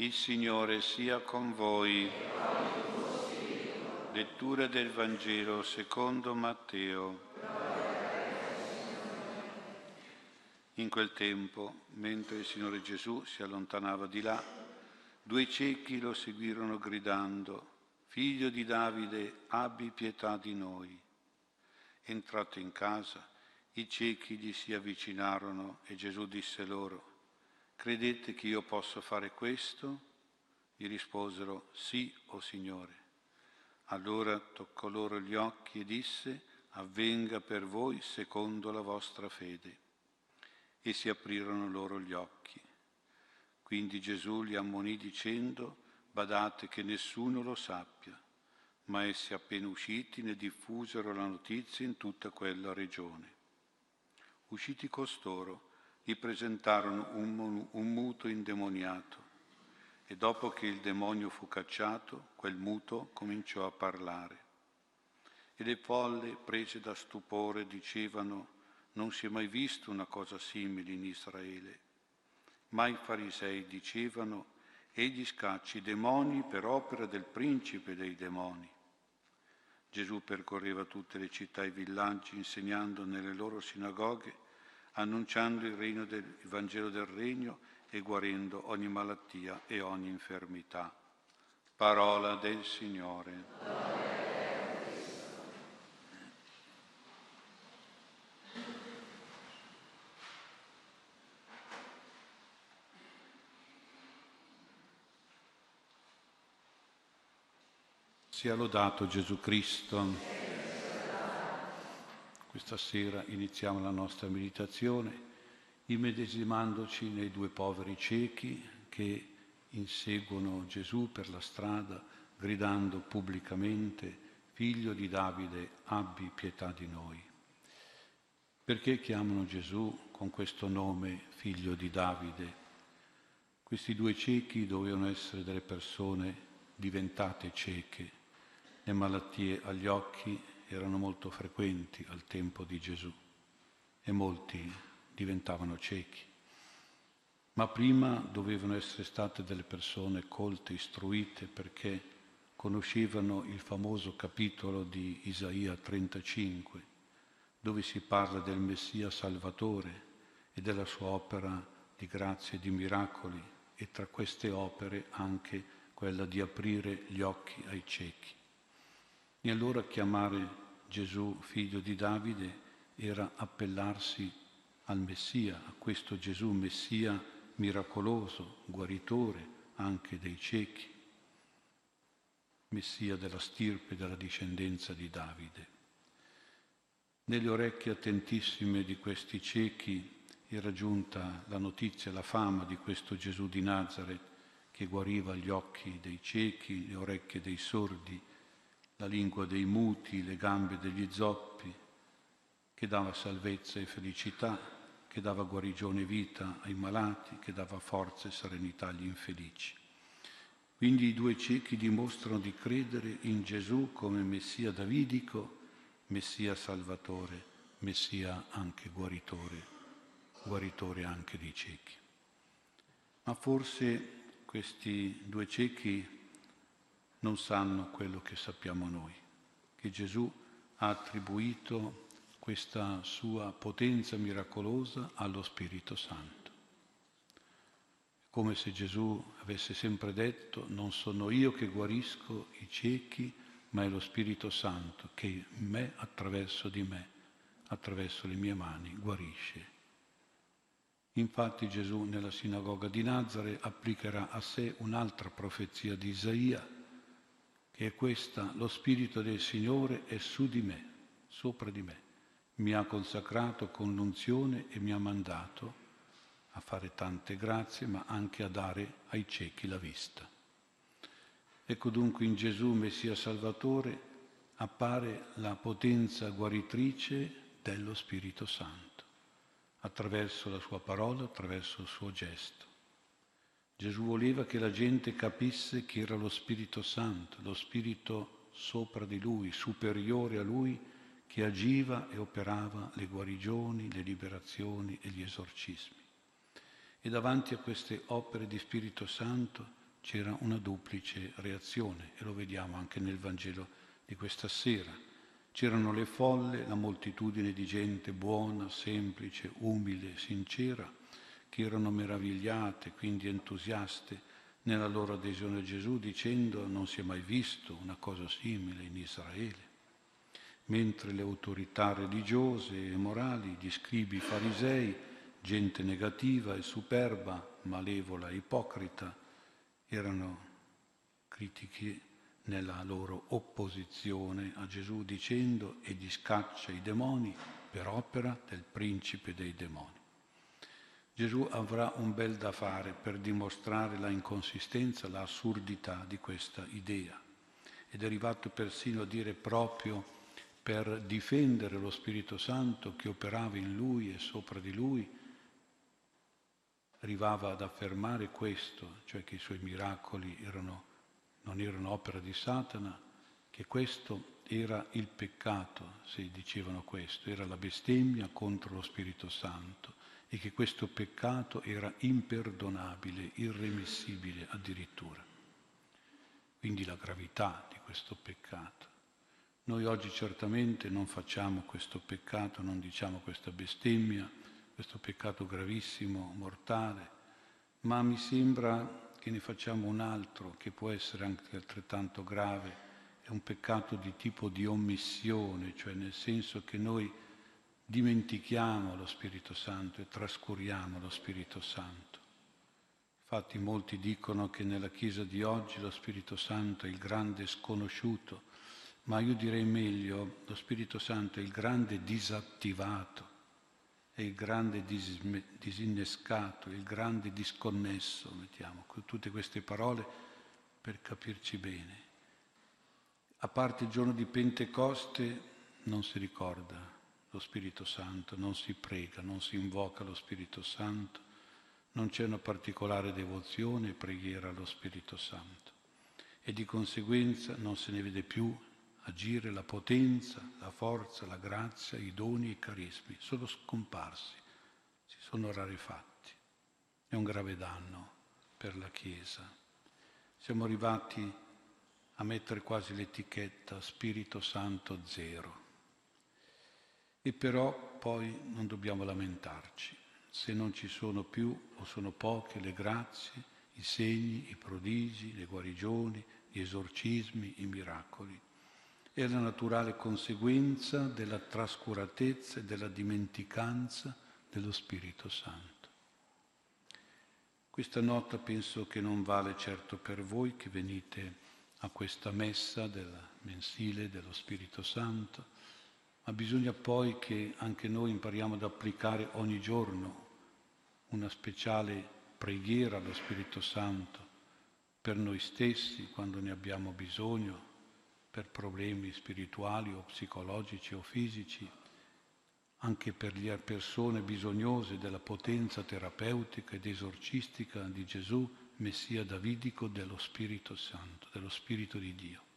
Il Signore sia con voi. Lettura del Vangelo secondo Matteo. In quel tempo, mentre il Signore Gesù si allontanava di là, due ciechi lo seguirono gridando, Figlio di Davide, abbi pietà di noi. Entrato in casa, i ciechi gli si avvicinarono e Gesù disse loro, Credete che io possa fare questo? Gli risposero, Sì, o oh Signore. Allora toccò loro gli occhi e disse, Avvenga per voi secondo la vostra fede. E si aprirono loro gli occhi. Quindi Gesù li ammonì dicendo, Badate che nessuno lo sappia. Ma essi appena usciti ne diffusero la notizia in tutta quella regione. Usciti costoro, gli presentarono un, un muto indemoniato e dopo che il demonio fu cacciato, quel muto cominciò a parlare. E le folle, prese da stupore, dicevano, non si è mai visto una cosa simile in Israele. Ma i farisei dicevano, egli scacci i demoni per opera del principe dei demoni. Gesù percorreva tutte le città e i villaggi insegnando nelle loro sinagoghe annunciando il, del, il Vangelo del Regno e guarendo ogni malattia e ogni infermità. Parola del Signore. Sia lodato Gesù Cristo. Questa sera iniziamo la nostra meditazione immedesimandoci nei due poveri ciechi che inseguono Gesù per la strada gridando pubblicamente Figlio di Davide, abbi pietà di noi. Perché chiamano Gesù con questo nome Figlio di Davide? Questi due ciechi dovevano essere delle persone diventate cieche, le malattie agli occhi erano molto frequenti al tempo di Gesù e molti diventavano ciechi. Ma prima dovevano essere state delle persone colte, istruite, perché conoscevano il famoso capitolo di Isaia 35, dove si parla del Messia Salvatore e della sua opera di grazie e di miracoli, e tra queste opere anche quella di aprire gli occhi ai ciechi. E allora chiamare Gesù, figlio di Davide, era appellarsi al Messia, a questo Gesù Messia miracoloso, guaritore anche dei ciechi, Messia della stirpe, della discendenza di Davide. Nelle orecchie attentissime di questi ciechi era giunta la notizia, la fama di questo Gesù di Nazareth che guariva gli occhi dei ciechi, le orecchie dei sordi, la lingua dei muti, le gambe degli zoppi, che dava salvezza e felicità, che dava guarigione e vita ai malati, che dava forza e serenità agli infelici. Quindi i due ciechi dimostrano di credere in Gesù come Messia davidico, Messia salvatore, Messia anche guaritore, guaritore anche dei ciechi. Ma forse questi due ciechi non sanno quello che sappiamo noi, che Gesù ha attribuito questa sua potenza miracolosa allo Spirito Santo. Come se Gesù avesse sempre detto, non sono io che guarisco i ciechi, ma è lo Spirito Santo che in me, attraverso di me, attraverso le mie mani, guarisce. Infatti Gesù nella sinagoga di Nazare applicherà a sé un'altra profezia di Isaia, è questa, lo Spirito del Signore è su di me, sopra di me. Mi ha consacrato con l'unzione e mi ha mandato a fare tante grazie, ma anche a dare ai ciechi la vista. Ecco dunque in Gesù, Messia Salvatore, appare la potenza guaritrice dello Spirito Santo, attraverso la sua parola, attraverso il suo gesto. Gesù voleva che la gente capisse che era lo Spirito Santo, lo Spirito sopra di lui, superiore a lui, che agiva e operava le guarigioni, le liberazioni e gli esorcismi. E davanti a queste opere di Spirito Santo c'era una duplice reazione e lo vediamo anche nel Vangelo di questa sera. C'erano le folle, la moltitudine di gente buona, semplice, umile, sincera, che erano meravigliate, quindi entusiaste nella loro adesione a Gesù, dicendo non si è mai visto una cosa simile in Israele. Mentre le autorità religiose e morali, gli scribi farisei, gente negativa e superba, malevola e ipocrita, erano critichi nella loro opposizione a Gesù dicendo egli scaccia i demoni per opera del principe dei demoni. Gesù avrà un bel da fare per dimostrare la inconsistenza, la assurdità di questa idea. Ed è arrivato persino a dire proprio per difendere lo Spirito Santo che operava in lui e sopra di lui, arrivava ad affermare questo, cioè che i suoi miracoli erano, non erano opera di Satana, che questo era il peccato, se dicevano questo, era la bestemmia contro lo Spirito Santo e che questo peccato era imperdonabile, irremissibile addirittura. Quindi la gravità di questo peccato. Noi oggi certamente non facciamo questo peccato, non diciamo questa bestemmia, questo peccato gravissimo, mortale, ma mi sembra che ne facciamo un altro che può essere anche altrettanto grave, è un peccato di tipo di omissione, cioè nel senso che noi dimentichiamo lo Spirito Santo e trascuriamo lo Spirito Santo. Infatti molti dicono che nella Chiesa di oggi lo Spirito Santo è il grande sconosciuto, ma io direi meglio, lo Spirito Santo è il grande disattivato è il grande disinnescato, il grande disconnesso, mettiamo tutte queste parole per capirci bene. A parte il giorno di Pentecoste non si ricorda lo Spirito Santo, non si prega, non si invoca lo Spirito Santo, non c'è una particolare devozione e preghiera allo Spirito Santo e di conseguenza non se ne vede più agire la potenza, la forza, la grazia, i doni e i carismi sono scomparsi, si sono rarefatti. È un grave danno per la Chiesa. Siamo arrivati a mettere quasi l'etichetta Spirito Santo zero. E però poi non dobbiamo lamentarci se non ci sono più o sono poche le grazie, i segni, i prodigi, le guarigioni, gli esorcismi, i miracoli è la naturale conseguenza della trascuratezza e della dimenticanza dello Spirito Santo. Questa nota penso che non vale certo per voi che venite a questa messa della mensile dello Spirito Santo, ma bisogna poi che anche noi impariamo ad applicare ogni giorno una speciale preghiera allo Spirito Santo per noi stessi quando ne abbiamo bisogno, per problemi spirituali o psicologici o fisici, anche per le persone bisognose della potenza terapeutica ed esorcistica di Gesù, Messia davidico dello Spirito Santo, dello Spirito di Dio.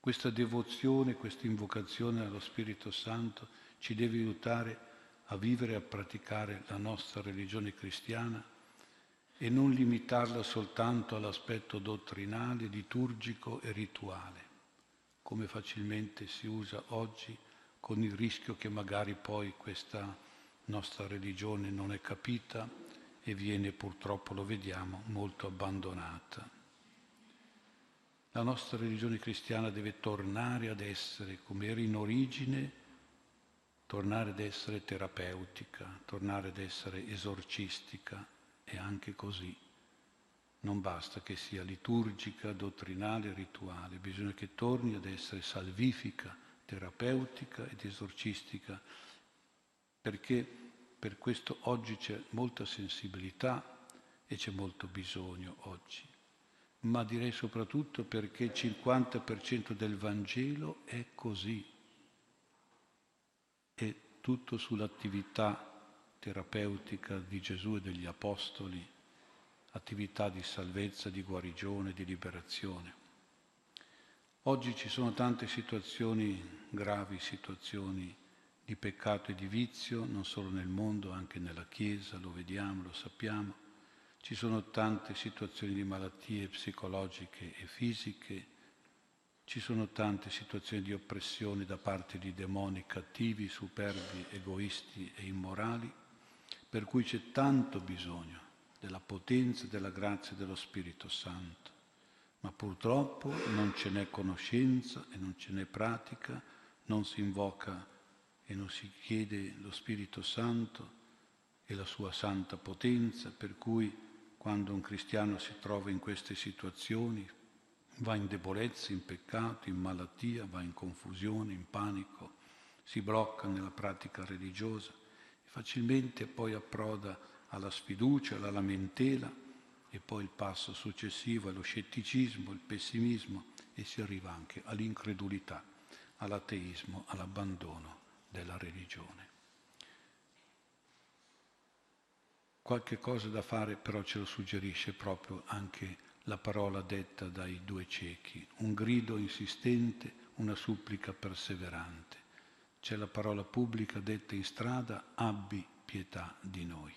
Questa devozione, questa invocazione allo Spirito Santo ci deve aiutare a vivere e a praticare la nostra religione cristiana e non limitarla soltanto all'aspetto dottrinale, liturgico e rituale come facilmente si usa oggi, con il rischio che magari poi questa nostra religione non è capita e viene purtroppo, lo vediamo, molto abbandonata. La nostra religione cristiana deve tornare ad essere come era in origine, tornare ad essere terapeutica, tornare ad essere esorcistica e anche così non basta che sia liturgica, dottrinale, rituale, bisogna che torni ad essere salvifica, terapeutica ed esorcistica, perché per questo oggi c'è molta sensibilità e c'è molto bisogno oggi. Ma direi soprattutto perché il 50% del Vangelo è così. È tutto sull'attività terapeutica di Gesù e degli Apostoli attività di salvezza, di guarigione, di liberazione. Oggi ci sono tante situazioni gravi, situazioni di peccato e di vizio, non solo nel mondo, anche nella Chiesa, lo vediamo, lo sappiamo. Ci sono tante situazioni di malattie psicologiche e fisiche, ci sono tante situazioni di oppressione da parte di demoni cattivi, superbi, egoisti e immorali, per cui c'è tanto bisogno della potenza, della grazia dello Spirito Santo. Ma purtroppo non ce n'è conoscenza e non ce n'è pratica, non si invoca e non si chiede lo Spirito Santo e la sua santa potenza, per cui quando un cristiano si trova in queste situazioni, va in debolezza, in peccato, in malattia, va in confusione, in panico, si blocca nella pratica religiosa facilmente poi approda alla sfiducia, alla lamentela e poi il passo successivo è lo scetticismo, il pessimismo e si arriva anche all'incredulità, all'ateismo, all'abbandono della religione. Qualche cosa da fare però ce lo suggerisce proprio anche la parola detta dai due ciechi, un grido insistente, una supplica perseverante. C'è la parola pubblica detta in strada, abbi pietà di noi.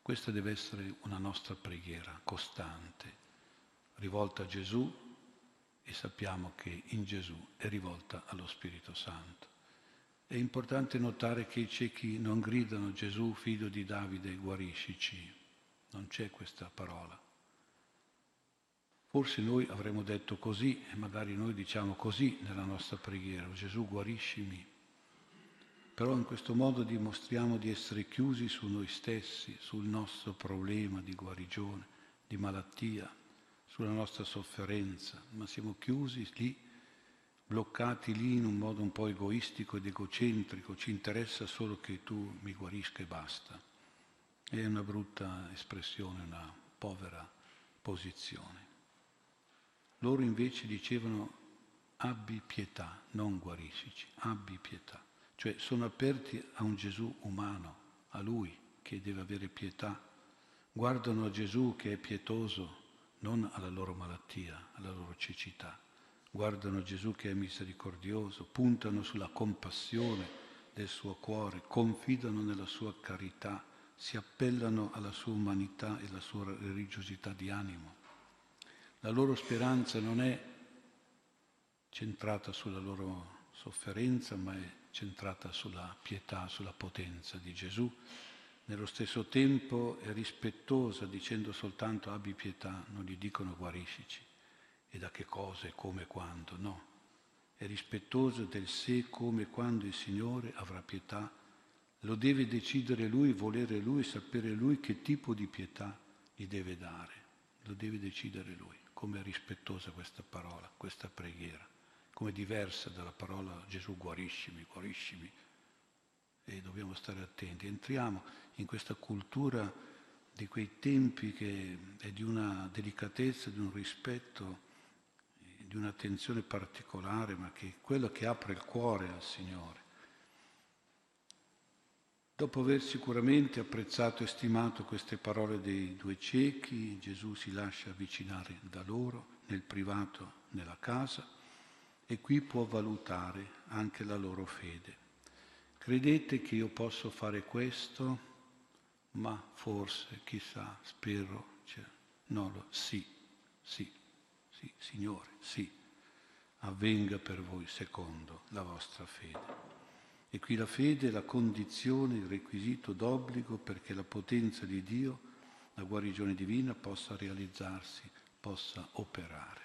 Questa deve essere una nostra preghiera costante, rivolta a Gesù e sappiamo che in Gesù è rivolta allo Spirito Santo. È importante notare che i ciechi non gridano Gesù, figlio di Davide, guariscici. Non c'è questa parola. Forse noi avremmo detto così e magari noi diciamo così nella nostra preghiera, Gesù guariscimi. Però in questo modo dimostriamo di essere chiusi su noi stessi, sul nostro problema di guarigione, di malattia, sulla nostra sofferenza, ma siamo chiusi lì bloccati lì in un modo un po' egoistico ed egocentrico, ci interessa solo che tu mi guarisca e basta. È una brutta espressione, una povera posizione. Loro invece dicevano abbi pietà, non guariscici, abbi pietà. Cioè sono aperti a un Gesù umano, a Lui che deve avere pietà. Guardano a Gesù che è pietoso, non alla loro malattia, alla loro cecità guardano Gesù che è misericordioso, puntano sulla compassione del suo cuore, confidano nella sua carità, si appellano alla sua umanità e alla sua religiosità di animo. La loro speranza non è centrata sulla loro sofferenza, ma è centrata sulla pietà, sulla potenza di Gesù. Nello stesso tempo è rispettosa dicendo soltanto abbi pietà, non gli dicono guariscici e da che cosa e come e quando, no. È rispettoso del se, come e quando il Signore avrà pietà. Lo deve decidere Lui, volere Lui, sapere Lui che tipo di pietà gli deve dare. Lo deve decidere Lui. Come è rispettosa questa parola, questa preghiera, come diversa dalla parola Gesù guariscimi, guariscimi. E dobbiamo stare attenti. Entriamo in questa cultura di quei tempi che è di una delicatezza, di un rispetto di un'attenzione particolare, ma che è quello che apre il cuore al Signore. Dopo aver sicuramente apprezzato e stimato queste parole dei due ciechi, Gesù si lascia avvicinare da loro nel privato, nella casa, e qui può valutare anche la loro fede. Credete che io posso fare questo? Ma forse, chissà, spero, cioè, no, sì, sì. Sì, Signore, sì, avvenga per voi secondo la vostra fede. E qui la fede è la condizione, il requisito d'obbligo perché la potenza di Dio, la guarigione divina, possa realizzarsi, possa operare.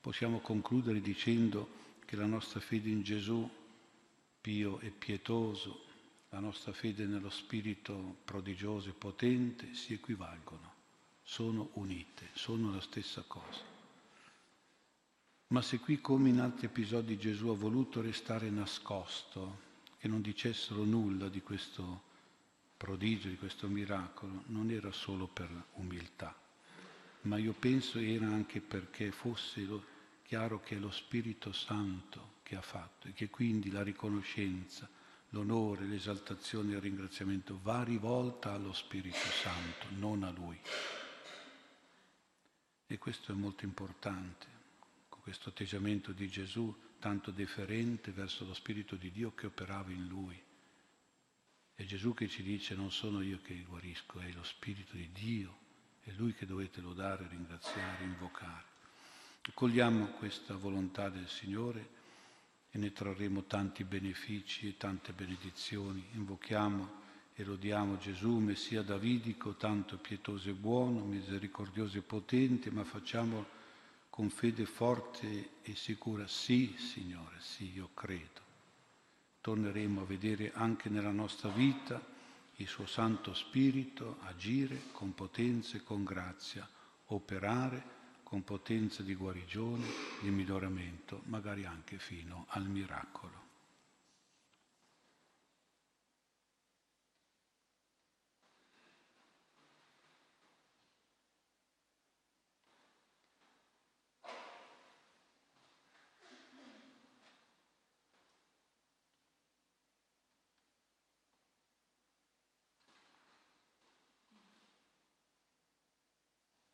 Possiamo concludere dicendo che la nostra fede in Gesù, pio e pietoso, la nostra fede nello Spirito prodigioso e potente si equivalgono sono unite, sono la stessa cosa. Ma se qui come in altri episodi Gesù ha voluto restare nascosto, che non dicessero nulla di questo prodigio, di questo miracolo, non era solo per umiltà, ma io penso era anche perché fosse chiaro che è lo Spirito Santo che ha fatto e che quindi la riconoscenza, l'onore, l'esaltazione e il ringraziamento va rivolta allo Spirito Santo, non a Lui. E questo è molto importante, con questo atteggiamento di Gesù tanto deferente verso lo Spirito di Dio che operava in lui. È Gesù che ci dice non sono io che guarisco, è lo Spirito di Dio, è Lui che dovete lodare, ringraziare, invocare. Cogliamo questa volontà del Signore e ne trarremo tanti benefici e tante benedizioni. Invochiamo e lodiamo Gesù, Messia Davidico, tanto pietoso e buono, misericordioso e potente, ma facciamo con fede forte e sicura, sì Signore, sì, io credo. Torneremo a vedere anche nella nostra vita il suo Santo Spirito agire con potenza e con grazia, operare con potenza di guarigione, di miglioramento, magari anche fino al miracolo.